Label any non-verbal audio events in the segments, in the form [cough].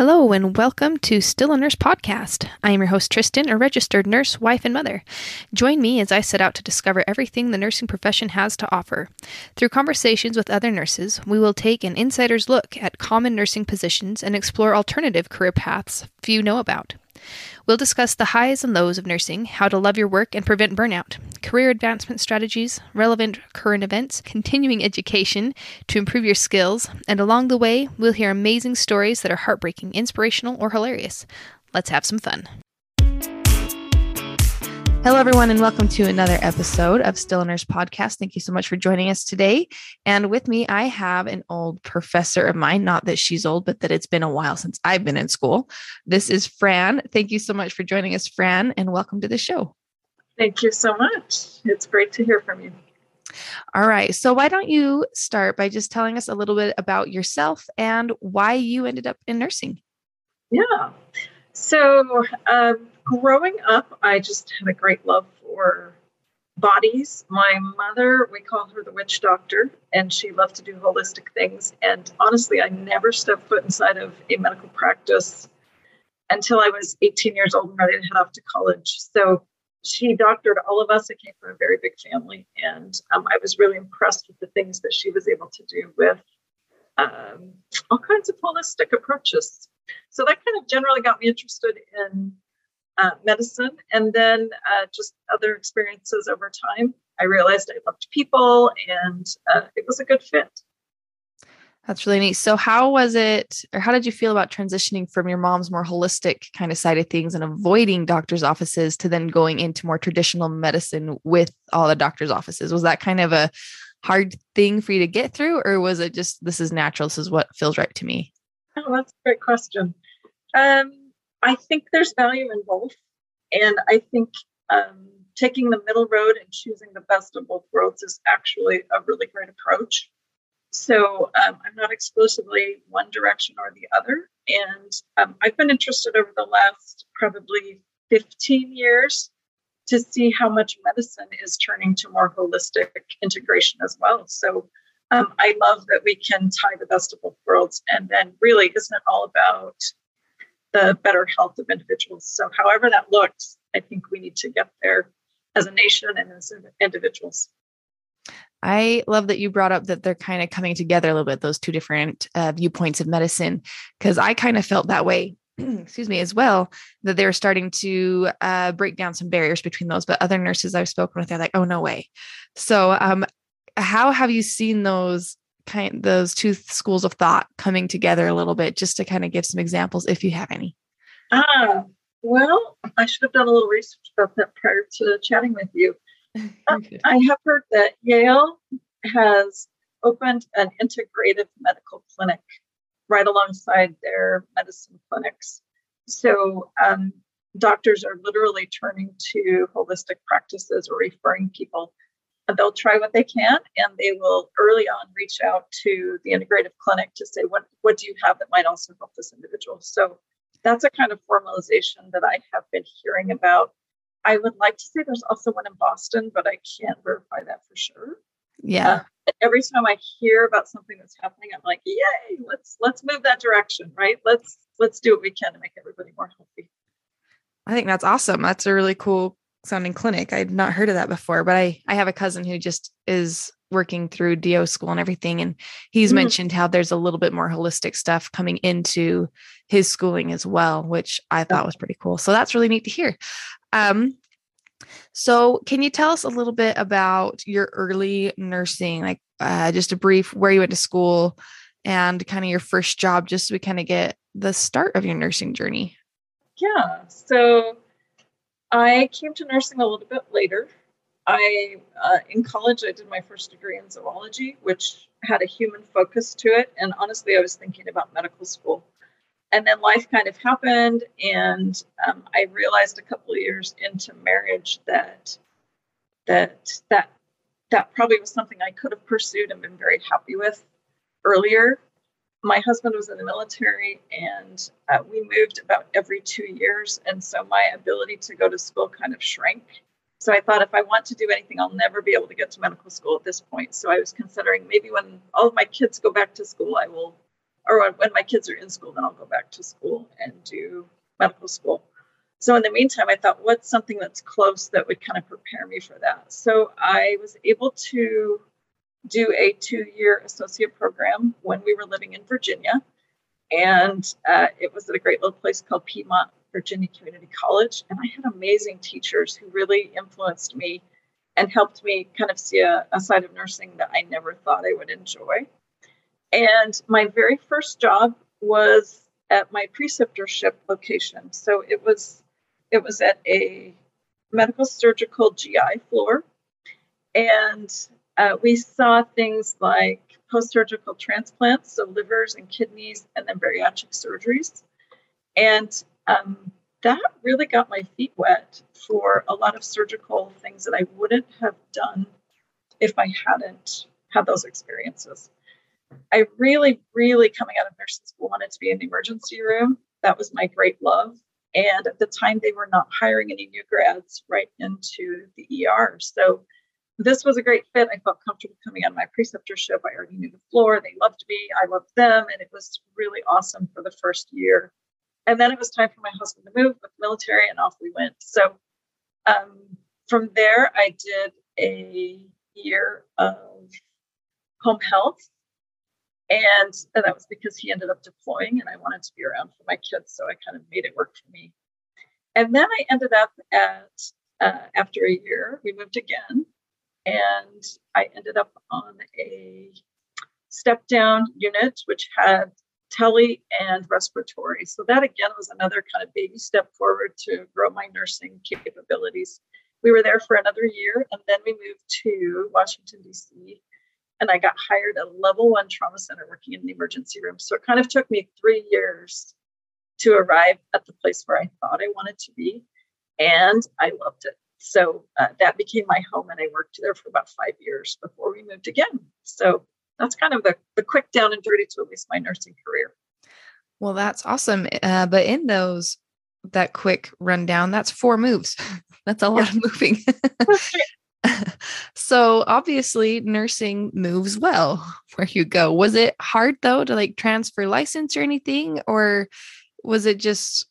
Hello, and welcome to Still a Nurse podcast. I am your host, Tristan, a registered nurse, wife, and mother. Join me as I set out to discover everything the nursing profession has to offer. Through conversations with other nurses, we will take an insider's look at common nursing positions and explore alternative career paths few know about. We'll discuss the highs and lows of nursing, how to love your work and prevent burnout, career advancement strategies, relevant current events, continuing education to improve your skills, and along the way, we'll hear amazing stories that are heartbreaking, inspirational, or hilarious. Let's have some fun. Hello, everyone, and welcome to another episode of Still a Nurse podcast. Thank you so much for joining us today. And with me, I have an old professor of mine, not that she's old, but that it's been a while since I've been in school. This is Fran. Thank you so much for joining us, Fran, and welcome to the show. Thank you so much. It's great to hear from you. All right. So, why don't you start by just telling us a little bit about yourself and why you ended up in nursing? Yeah. So, um, growing up, I just had a great love for bodies. My mother, we call her the witch doctor, and she loved to do holistic things. And honestly, I never stepped foot inside of a medical practice until I was 18 years old and ready to head off to college. So she doctored all of us. I came from a very big family, and um, I was really impressed with the things that she was able to do with um, all kinds of holistic approaches. So that kind of generally got me interested in uh, medicine and then uh, just other experiences over time. I realized I loved people and uh, it was a good fit. That's really neat. So, how was it, or how did you feel about transitioning from your mom's more holistic kind of side of things and avoiding doctor's offices to then going into more traditional medicine with all the doctor's offices? Was that kind of a hard thing for you to get through, or was it just this is natural? This is what feels right to me? Oh, that's a great question. Um, I think there's value in both. And I think um, taking the middle road and choosing the best of both worlds is actually a really great approach. So um, I'm not exclusively one direction or the other. And um, I've been interested over the last probably 15 years to see how much medicine is turning to more holistic integration as well. So um, I love that we can tie the best of both worlds. And then, really, isn't it all about the better health of individuals. So, however that looks, I think we need to get there as a nation and as individuals. I love that you brought up that they're kind of coming together a little bit, those two different uh, viewpoints of medicine, because I kind of felt that way, [clears throat] excuse me, as well, that they're starting to uh, break down some barriers between those. But other nurses I've spoken with, they're like, oh, no way. So, um, how have you seen those kind those two schools of thought coming together a little bit just to kind of give some examples if you have any. Ah well i should have done a little research about that prior to chatting with you. [laughs] Uh, i have heard that yale has opened an integrative medical clinic right alongside their medicine clinics. So um, doctors are literally turning to holistic practices or referring people they'll try what they can and they will early on reach out to the integrative clinic to say what what do you have that might also help this individual? So that's a kind of formalization that i have been hearing about. I would like to say there's also one in boston but i can't verify that for sure. Yeah. Uh, every time i hear about something that's happening i'm like yay let's let's move that direction right? Let's let's do what we can to make everybody more healthy. I think that's awesome. That's a really cool sounding clinic. I'd not heard of that before, but I I have a cousin who just is working through DO school and everything and he's mm-hmm. mentioned how there's a little bit more holistic stuff coming into his schooling as well, which I thought was pretty cool. So that's really neat to hear. Um so can you tell us a little bit about your early nursing like uh, just a brief where you went to school and kind of your first job just so we kind of get the start of your nursing journey? Yeah. So I came to nursing a little bit later. I, uh, in college, I did my first degree in zoology, which had a human focus to it. And honestly, I was thinking about medical school. And then life kind of happened, and um, I realized a couple of years into marriage that that that that probably was something I could have pursued and been very happy with earlier my husband was in the military and uh, we moved about every two years. And so my ability to go to school kind of shrank. So I thought if I want to do anything, I'll never be able to get to medical school at this point. So I was considering maybe when all of my kids go back to school, I will or when, my kids are in school, then I'll go back to school and do medical school. So in the meantime, I thought, what's something that's close that would kind of prepare me for that? So I was able to do a two-year associate program when we were living in Virginia, and uh, it was at a great little place called Piedmont Virginia Community College, and I had amazing teachers who really influenced me and helped me kind of see a, a side of nursing that I never thought I would enjoy. And my very first job was at my preceptorship location. So it was it was at a medical surgical GI floor, and uh, we saw things like post-surgical transplants, so livers and kidneys, and then bariatric surgeries. And um, that really got my feet wet for a lot of surgical things that I wouldn't have done if I hadn't had those experiences. I really, really coming out of nursing school wanted to be in the emergency room. That was my great love. And at the time, they were not hiring any new grads right into the ER. So this was a great fit. I felt comfortable coming of my preceptorship. I already knew the floor. They loved me. I loved them. And it was really awesome for the first year. And then it was time for my husband to move with the military, and off we went. So um, from there, I did a year of home health. And, and that was because he ended up deploying, and I wanted to be around for my kids. So I kind of made it work for me. And then I ended up at, uh, after a year, we moved again. And I ended up on a step down unit, which had tele and respiratory. So that again was another kind of baby step forward to grow my nursing capabilities. We were there for another year and then we moved to Washington, D.C. And I got hired at a level one trauma center working in the emergency room. So it kind of took me three years to arrive at the place where I thought I wanted to be. And I loved it. So uh, that became my home, and I worked there for about five years before we moved again. So that's kind of the, the quick down and dirty to at least my nursing career. Well, that's awesome. Uh, but in those, that quick rundown, that's four moves. [laughs] that's a lot yeah. of moving. [laughs] so obviously nursing moves well [laughs] where you go. Was it hard though to like transfer license or anything? Or was it just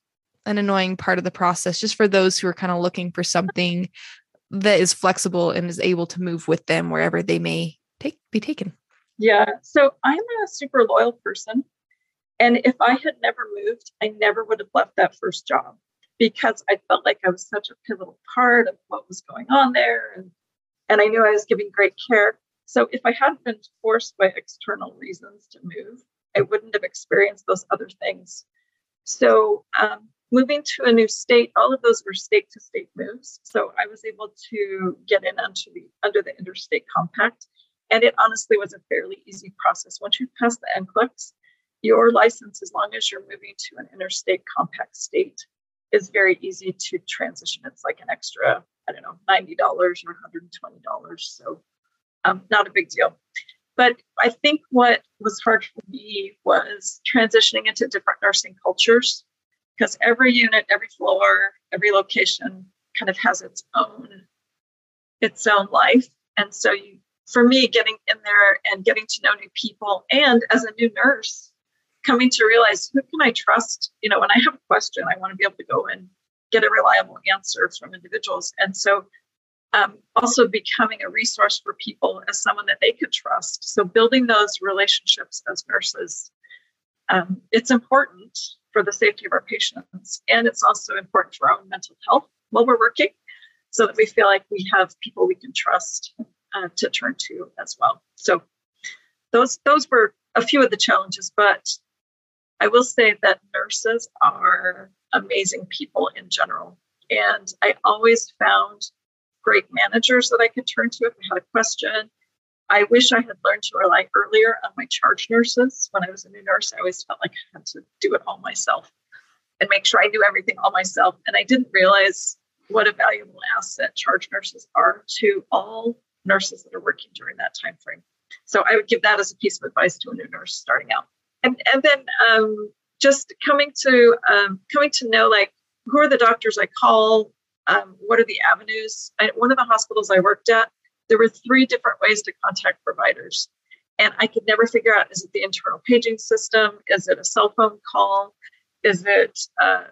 an annoying part of the process just for those who are kind of looking for something that is flexible and is able to move with them wherever they may take be taken? Yeah. So I'm a super loyal person. And if I had never moved, I never would have left that first job because I felt like I was such a pivotal part of what was going on there. And, and I knew I was giving great care. So if I hadn't been forced by external reasons to move, I wouldn't have experienced those other things. So um, moving to a new state, all of those were state to state moves. So I was able to get in under the under the interstate compact and it honestly was a fairly easy process. Once you pass the NCLEX, your license, as long as you're moving to an interstate compact state, is very easy to transition. It's like an extra, I don't know, $90 or $120. So um, not a big deal. But I think what was hard for me was transitioning into different nursing cultures because every unit, every floor, every location kind of has its own its own life. And so you for me, getting in there and getting to know new people, and as a new nurse, coming to realize who can I trust? You know, when I have a question, I want to be able to go and get a reliable answer from individuals. And so, um, also becoming a resource for people as someone that they could trust. So, building those relationships as nurses, um, it's important for the safety of our patients, and it's also important for our own mental health while we're working, so that we feel like we have people we can trust uh, to turn to as well. So those those were a few of the challenges, but I will say that nurses are amazing people in general, and I always found great managers that I could turn to if I had a question. I wish I had learned to rely earlier on my charge nurses. When I was a new nurse, I always felt like I had to do it all myself and make sure I knew everything all myself. And I didn't realize what a valuable asset charge nurses are to all nurses that are working during that time frame. So I would give that as a piece of advice to a new nurse starting out. And and then um, just coming to um, coming to know like who are the doctors I call, um, what are the avenues. I, one of the hospitals I worked at, there were three different ways to contact providers, And I could never figure out is it the internal paging system? Is it a cell phone call? Is it, uh,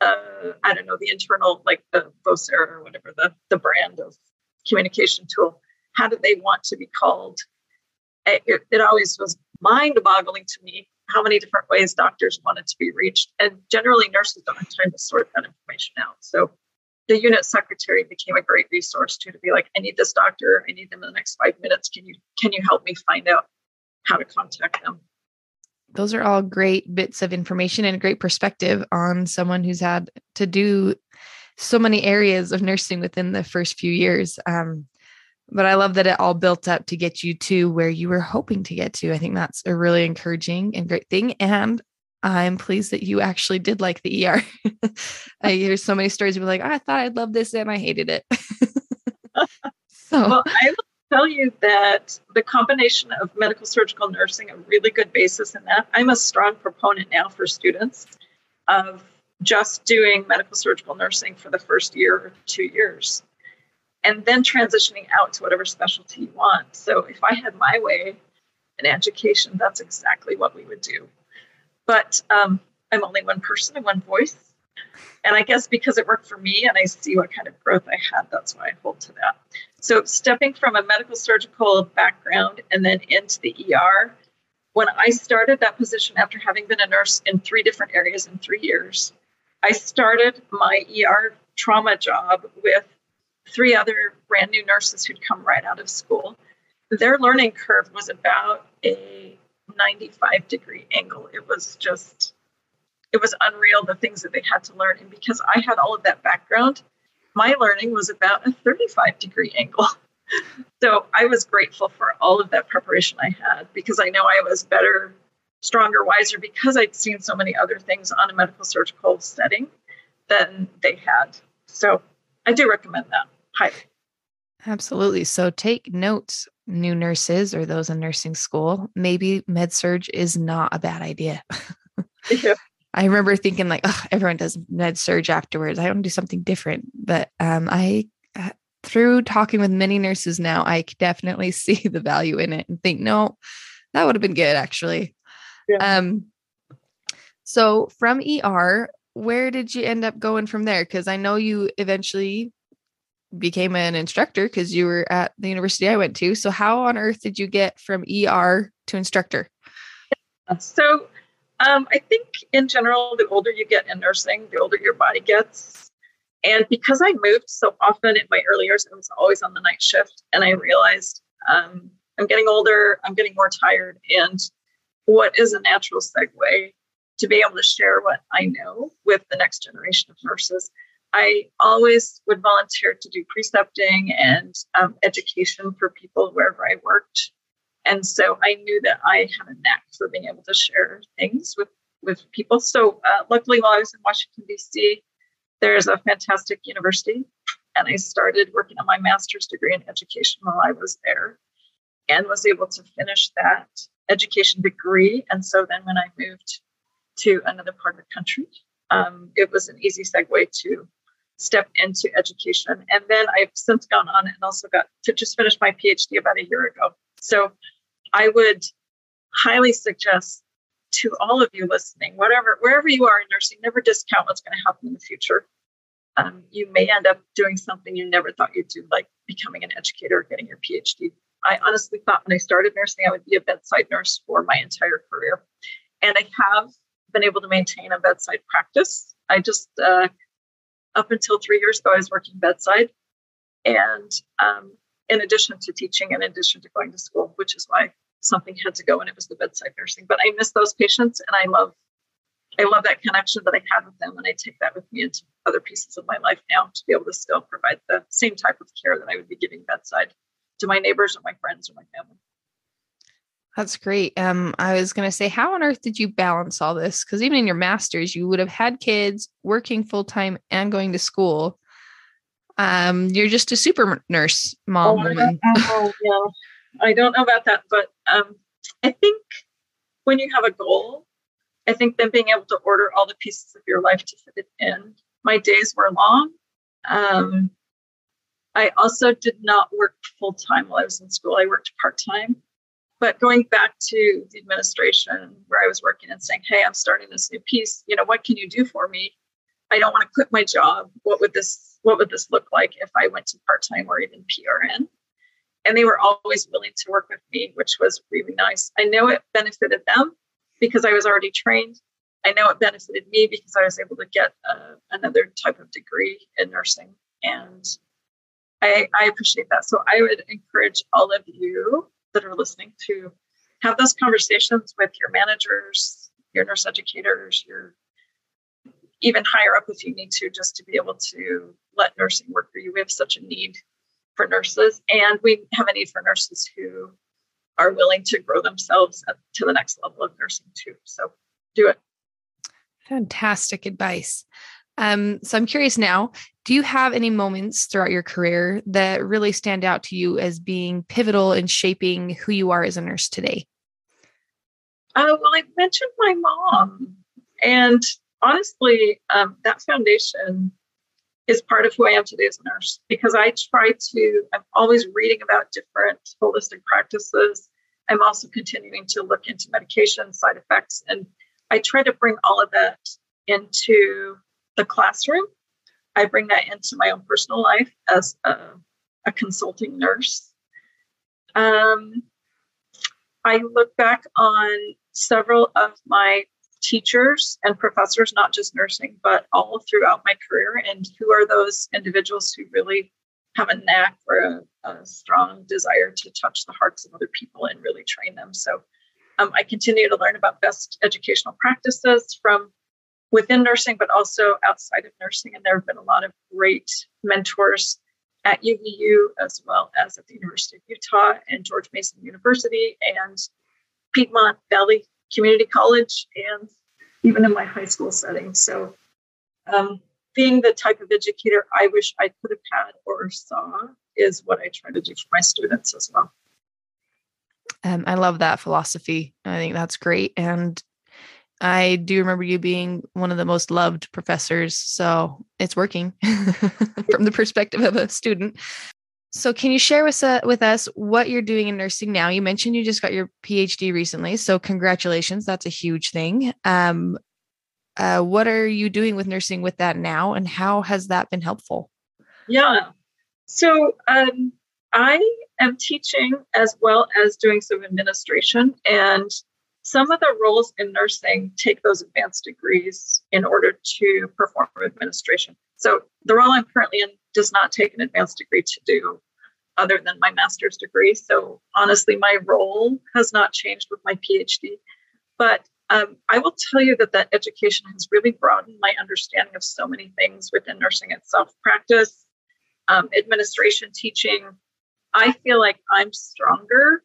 uh, I don't know, the internal, like the Vocera or whatever the, the brand of communication tool? How do they want to be called? It, it always was mind boggling to me how many different ways doctors wanted to be reached. And generally, nurses don't have time to sort that information out. So the unit secretary became a great resource too to be like, I need this doctor, I need them in the next five minutes. Can you can you help me find out how to contact them? Those are all great bits of information and great perspective on someone who's had to do so many areas of nursing within the first few years. Um, but I love that it all built up to get you to where you were hoping to get to. I think that's a really encouraging and great thing. And I'm pleased that you actually did like the ER. [laughs] I hear so many stories of like, I thought I'd love this and I hated it. [laughs] so well, I will tell you that the combination of medical surgical nursing, a really good basis in that. I'm a strong proponent now for students of just doing medical surgical nursing for the first year or two years and then transitioning out to whatever specialty you want. So if I had my way in education, that's exactly what we would do. But um, I'm only one person and one voice. And I guess because it worked for me and I see what kind of growth I had, that's why I hold to that. So stepping from a medical surgical background and then into the ER, when I started that position after having been a nurse in three different areas in three years, I started my ER trauma job with three other brand new nurses who'd come right out of school. Their learning curve was about a 95 degree angle. It was just, it was unreal the things that they had to learn. And because I had all of that background, my learning was about a 35 degree angle. [laughs] so I was grateful for all of that preparation I had because I know I was better, stronger, wiser because I'd seen so many other things on a medical surgical setting than they had. So I do recommend that highly. Absolutely. So take notes, new nurses or those in nursing school. Maybe med surg is not a bad idea. yeah. [laughs] I remember thinking like, oh, everyone does med surg afterwards. I want to do something different. But um, I, uh, through talking with many nurses now, I definitely [laughs] see the value in it and think, no, that would have been good actually. Yeah. Um, so from ER, where did you end up going from there? Because I know you eventually became an instructor because you were at the university I went to. So, how on earth did you get from ER to instructor? So, um, I think in general, the older you get in nursing, the older your body gets. And because I moved so often in my early years, I was always on the night shift. And I realized um, I'm getting older, I'm getting more tired. And what is a natural segue to be able to share what I know with the next generation of nurses? I always would volunteer to do precepting and um, education for people wherever I worked. And so I knew that I had a knack for being able to share things with, with people. So uh, luckily, while I was in Washington, D.C., there's a fantastic university. And I started working on my master's degree in education while I was there and was able to finish that education degree. And so then when I moved to another part of the country, um, it was an easy segue to step into education. And then I've since gone on and also got to just finish my PhD about a year ago. So I would highly suggest to all of you listening, whatever, wherever you are in nursing, never discount what's going to happen in the future. Um, you may end up doing something you never thought you'd do, like becoming an educator or getting your PhD. I honestly thought when I started nursing, I would be a bedside nurse for my entire career. And I have been able to maintain a bedside practice. I just uh, up until three years ago, I was working bedside. And um, in addition to teaching, in addition to going to school, which is why something had to go and it was the bedside nursing. But I miss those patients and I love I love that connection that I have with them and I take that with me into other pieces of my life now to be able to still provide the same type of care that I would be giving bedside to my neighbors or my friends or my family. That's great. Um, I was going to say, how on earth did you balance all this? Because even in your master's, you would have had kids working full time and going to school. Um, you're just a super nurse mom oh, woman. I yeah. I don't know about that, but um, I think when you have a goal, I think then being able to order all the pieces of your life to fit it in. My days were long. Um, I also did not work full time while I was in school. I worked part time but going back to the administration where I was working and saying, Hey, I'm starting this new piece, you know, what can you do for me? I don't want to quit my job. What would this what would this look like if I went to part-time or even PRN? And they were always willing to work with me, which was really nice. I know it benefited them because I was already trained. I know it benefited me because I was able to get uh, another type of degree in nursing. And I, I appreciate that. So I would encourage all of you that are listening to have those conversations with your managers, your nurse educators, your even higher up if you need to, just to be able to let nursing work for you. We have such a need for nurses, and we have a need for nurses who are willing to grow themselves to the next level of nursing too. So do it. Fantastic advice. Um, so I'm curious now, do you have any moments throughout your career that really stand out to you as being pivotal in shaping who you are as a nurse today? Uh, well, I mentioned my mom, and honestly, um, that foundation is part of who I am today as a nurse because I try to, I'm always reading about different holistic practices. I'm also continuing to look into medication side effects, and I try to bring all of that into the classroom. I bring that into my own personal life as a, a consulting nurse. Um, I look back on several of my teachers and professors, not just nursing, but all throughout my career, and who are those individuals who really have a knack or a, a strong desire to touch the hearts of other people and really train them. So um, I continue to learn about best educational practices from within nursing, but also outside of nursing. And there have been a lot of great mentors at UVU as well as at the University of Utah and George Mason University and Piedmont Valley Community College and even in my high school setting. So, um, being the type of educator I wish I could have had or saw is what I try to do for my students as well. Um, I love that philosophy. I think that's great. And I do remember you being one of the most loved professors. So it's working [laughs] from the perspective of a student. So can you share with, uh, with us what you're doing in nursing now? You mentioned you just got your PhD recently. So congratulations. That's a huge thing. Um, uh, what are you doing with nursing with that now? And how has that been helpful? Yeah. So um, I am teaching as well as doing some administration. And some of the roles in nursing take those advanced degrees in order to perform administration. So the role I'm currently in does not take an advanced degree to do other than my master's degree. So honestly, my role has not changed with my PhD. But um, I will tell you that that education has really broadened my understanding of so many things within nursing itself practice, um, administration, teaching. I feel like I'm stronger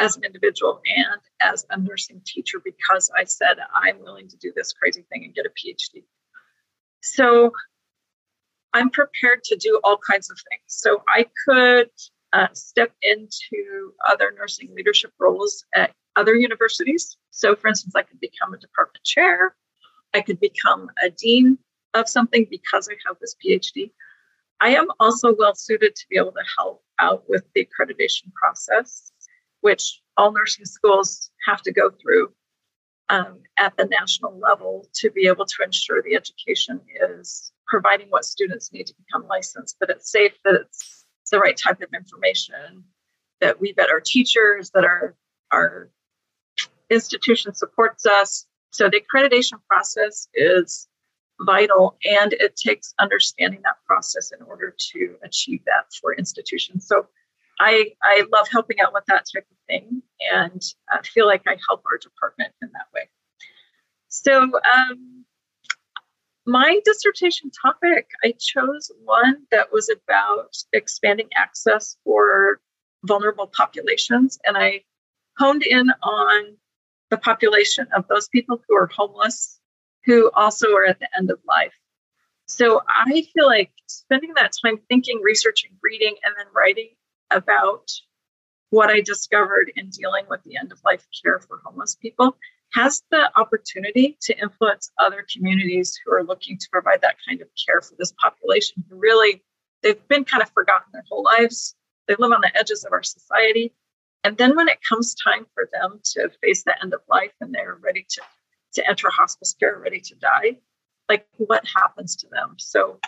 as an individual and as a nursing teacher because I said I'm willing to do this crazy thing and get a PhD. So I'm prepared to do all kinds of things. So I could uh, step into other nursing leadership roles at other universities. So, for instance, I could become a department chair, I could become a dean of something because I have this PhD. I am also well suited to be able to help out with the accreditation process which all nursing schools have to go through um, at the national level to be able to ensure the education is providing what students need to become licensed, that it's safe, that it's the right type of information, that we vet our teachers, that our, our institution supports us. So the accreditation process is vital and it takes understanding that process in order to achieve that for institutions. So I, I love helping out with that type of thing and I feel like I help our department in that way. So, um, my dissertation topic, I chose one that was about expanding access for vulnerable populations. And I honed in on the population of those people who are homeless, who also are at the end of life. So I feel like spending that time thinking, researching, reading, and then writing about what I discovered in dealing with the end of life care for homeless people has the opportunity to influence other communities who are looking to provide that kind of care for this population who really they've been kind of forgotten their whole lives they live on the edges of our society And then when it comes time for them to face the end of life and they're ready to, to enter hospice care, ready to die, like what happens to them? So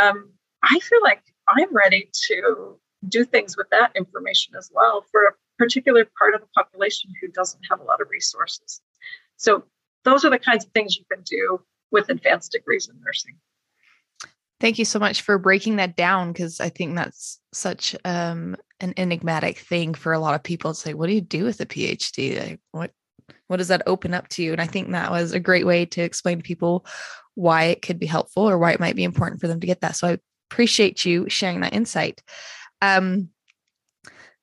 um, I feel like I'm ready to do things with that information as well for a particular part of the population who doesn't have a lot of resources. So those are the kinds of things you can do with advanced degrees in nursing. Thank you so much for breaking that down because I think that's such um, an enigmatic thing for a lot of people to say, what do you do with a PhD? Like, what what does that open up to you? And I think that was a great way to explain to people why it could be helpful or why it might be important for them to get that. So I appreciate you sharing that insight. Um,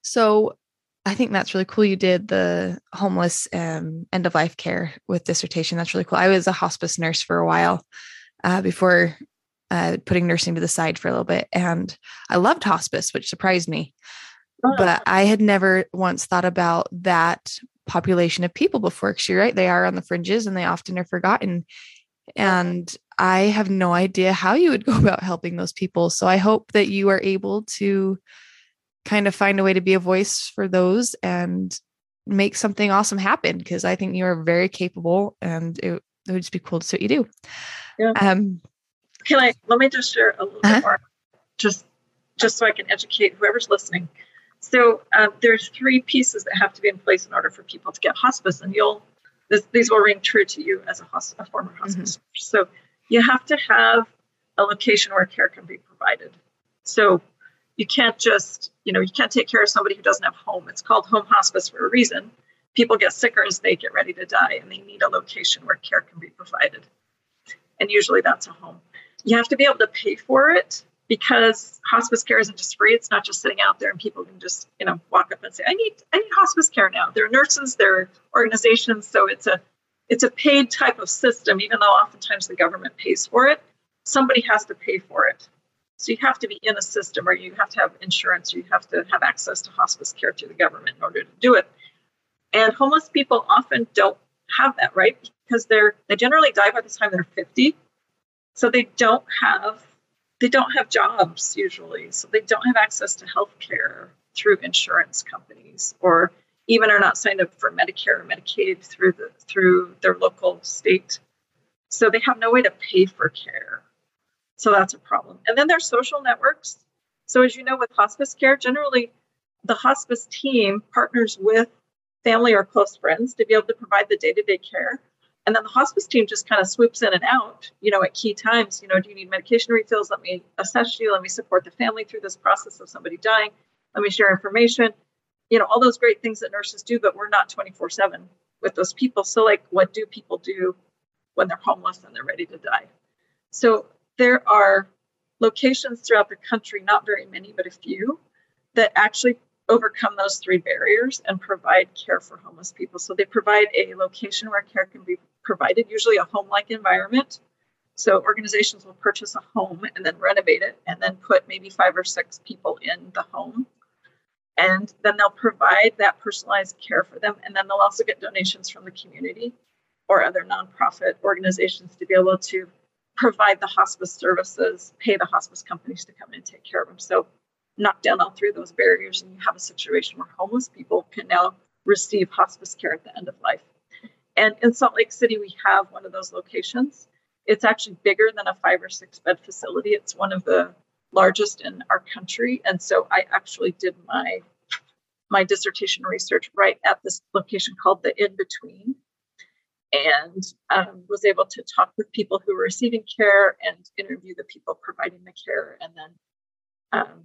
so I think that's really cool. You did the homeless um, end of life care with dissertation. That's really cool. I was a hospice nurse for a while uh, before uh, putting nursing to the side for a little bit, and I loved hospice, which surprised me. Oh. But I had never once thought about that population of people before. Because you're right, they are on the fringes, and they often are forgotten. And I have no idea how you would go [laughs] about helping those people. So I hope that you are able to kind of find a way to be a voice for those and make something awesome happen because I think you are very capable and it, it, would just be cool to see what you do. Yeah. Um, Can I let me just share a little uh-huh. bit more, just just so I can educate whoever's listening. So um, there's three pieces that have to be in place in order for people to get hospice, and you'll this, these will ring true to you as a, hosp- a former hospice. Mm-hmm. So you have to have a location where care can be provided. So you can't just, you know, you can't take care of somebody who doesn't have home. It's called home hospice for a reason. People get sicker as they get ready to die, and they need a location where care can be provided. And usually that's a home. You have to be able to pay for it because hospice care isn't just free. It's not just sitting out there and people can just, you know, walk up and say, I need I need hospice care now. There are nurses, there are organizations, so it's a it's a paid type of system, even though oftentimes the government pays for it. Somebody has to pay for it. So you have to be in a system or you have to have insurance or you have to have access to hospice care through the government in order to do it. And homeless people often don't have that, right? Because they're they generally die by the time they're 50. So they don't have they don't have jobs usually. So they don't have access to health care through insurance companies or even are not signed up for Medicare or Medicaid through the through their local state. So they have no way to pay for care. So that's a problem. And then there's social networks. So as you know, with hospice care, generally the hospice team partners with family or close friends to be able to provide the day-to-day care. And then the hospice team just kind of swoops in and out, you know, at key times. You know, do you need medication refills? Let me assess you. Let me support the family through this process of somebody dying. Let me share information. You know, all those great things that nurses do, but we're not 24 7 with those people. So, like, what do people do when they're homeless and they're ready to die? So, there are locations throughout the country, not very many, but a few, that actually overcome those three barriers and provide care for homeless people. So they provide a location where care can be provided, usually a home like environment. So organizations will purchase a home and then renovate it and then put maybe five or six people in the home. And then they'll provide that personalized care for them. And then they'll also get donations from the community or other nonprofit organizations to be able to provide the hospice services, pay the hospice companies to come in and take care of them. So knock down all three of those barriers, and you have a situation where homeless people can now receive hospice care at the end of life. And in Salt Lake City, we have one of those locations. It's actually bigger than a five or six bed facility. It's one of the largest in our country. And so I actually did my my dissertation research right at this location called the INN Between and um, was able to talk with people who were receiving care and interview the people providing the care. And then um,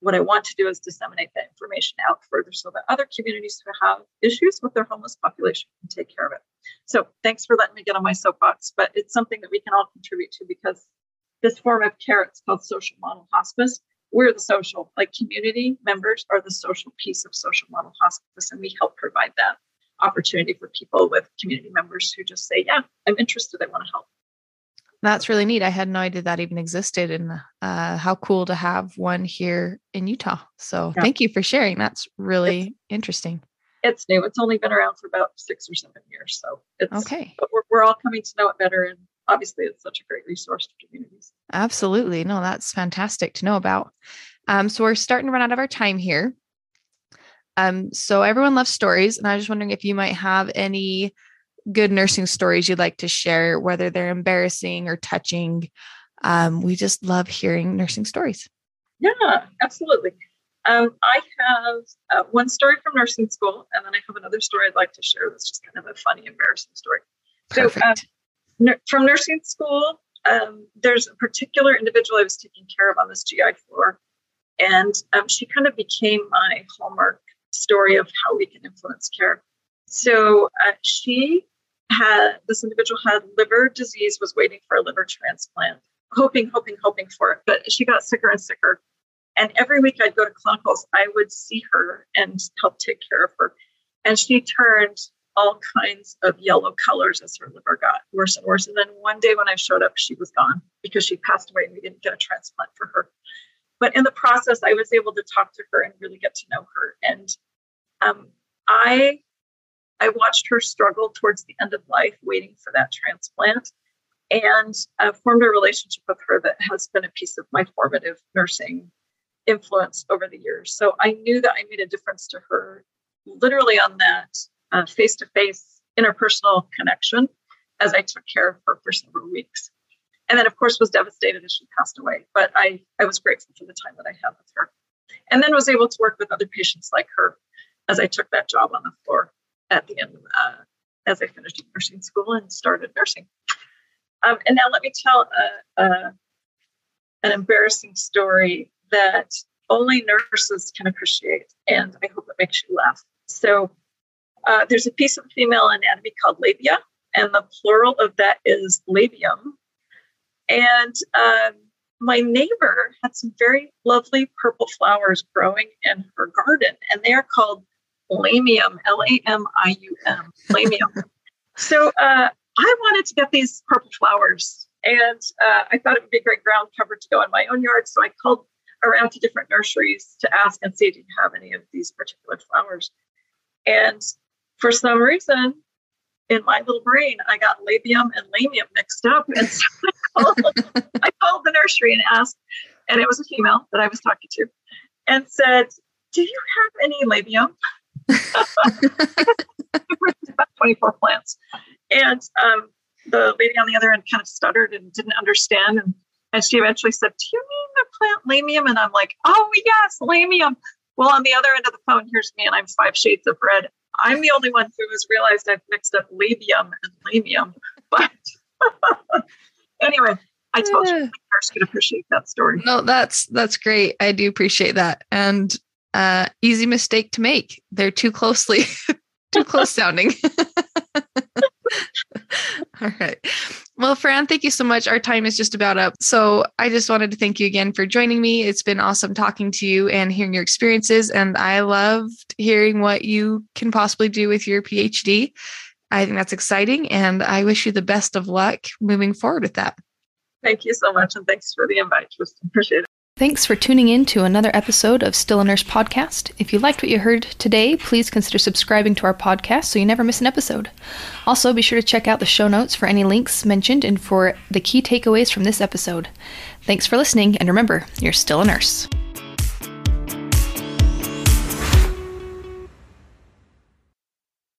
what I want to do is disseminate that information out further so that other communities who have issues with their homeless population can take care of it. So thanks for letting me get on my soapbox, but it's something that we can all contribute to because this form of care, it's called social model hospice. We're the social, like community members are the social piece of social model hospice, and we help provide that opportunity for people with community members who just say, Yeah, I'm interested, I want to help. That's really neat. I had no idea that even existed, and uh, how cool to have one here in Utah. So, yeah. thank you for sharing. That's really it's, interesting. It's new. It's only been around for about six or seven years. So, it's okay. But we're, we're all coming to know it better, and obviously, it's such a great resource to communities. Absolutely. No, that's fantastic to know about. Um, so, we're starting to run out of our time here. Um, so everyone loves stories, and I was just wondering if you might have any good nursing stories you'd like to share, whether they're embarrassing or touching. Um, we just love hearing nursing stories. Yeah, absolutely. Um, I have uh, one story from nursing school, and then I have another story I'd like to share that's just kind of a funny, embarrassing story. Perfect. So, um, from nursing school, um, there's a particular individual I was taking care of on this GI floor, and um, she kind of became my hallmark story of how we can influence care. So uh, she had this individual had liver disease, was waiting for a liver transplant, hoping, hoping, hoping for it, but she got sicker and sicker. And every week I'd go to clinicals, I would see her and help take care of her. And she turned all kinds of yellow colors as her liver got worse and worse. And then one day when I showed up, she was gone because she passed away and we didn't get a transplant for her. But in the process, I was able to talk to her and really get to know her. And um, I I watched her struggle towards the end of life, waiting for that transplant, and uh, formed a relationship with her that has been a piece of my formative nursing influence over the years. So I knew that I made a difference to her literally on that face to face interpersonal connection as I took care of her for several weeks. And then, of course, was devastated as she passed away. But I, I was grateful for the time that I had with her. And then was able to work with other patients like her as I took that job on the floor at the end, uh, as I finished nursing school and started nursing. Um, and now let me tell a, a, an embarrassing story that only nurses can appreciate, and I hope it makes you laugh. So, uh, there's a piece of female anatomy called labia, and the plural of that is labium. And um, my neighbor had some very lovely purple flowers growing in her garden, and they are called lamium, L A M I U M, lamium. [laughs] so uh, I wanted to get these purple flowers, and uh, I thought it would be a great ground cover to go in my own yard. So I called around to different nurseries to ask and see, do you have any of these particular flowers? And for some reason, in my little brain, I got labium and lamium mixed up. And so [laughs] I called, I called the nursery and asked, and it was a female that I was talking to, and said, Do you have any labium? about [laughs] 24 plants. And um, the lady on the other end kind of stuttered and didn't understand. And, and she eventually said, Do you mean the plant lamium? And I'm like, Oh, yes, lamium. Well, on the other end of the phone, here's me, and I'm five shades of red. I'm the only one who has realized I've mixed up labium and lamium. But [laughs] anyway, I told you first could appreciate that story. No, that's that's great. I do appreciate that. And uh, easy mistake to make. They're too closely, [laughs] too close sounding. [laughs] [laughs] All right. Well, Fran, thank you so much. Our time is just about up. So I just wanted to thank you again for joining me. It's been awesome talking to you and hearing your experiences. And I loved hearing what you can possibly do with your PhD. I think that's exciting. And I wish you the best of luck moving forward with that. Thank you so much. And thanks for the invite, Just Appreciate it. Thanks for tuning in to another episode of Still a Nurse podcast. If you liked what you heard today, please consider subscribing to our podcast so you never miss an episode. Also, be sure to check out the show notes for any links mentioned and for the key takeaways from this episode. Thanks for listening, and remember, you're still a nurse.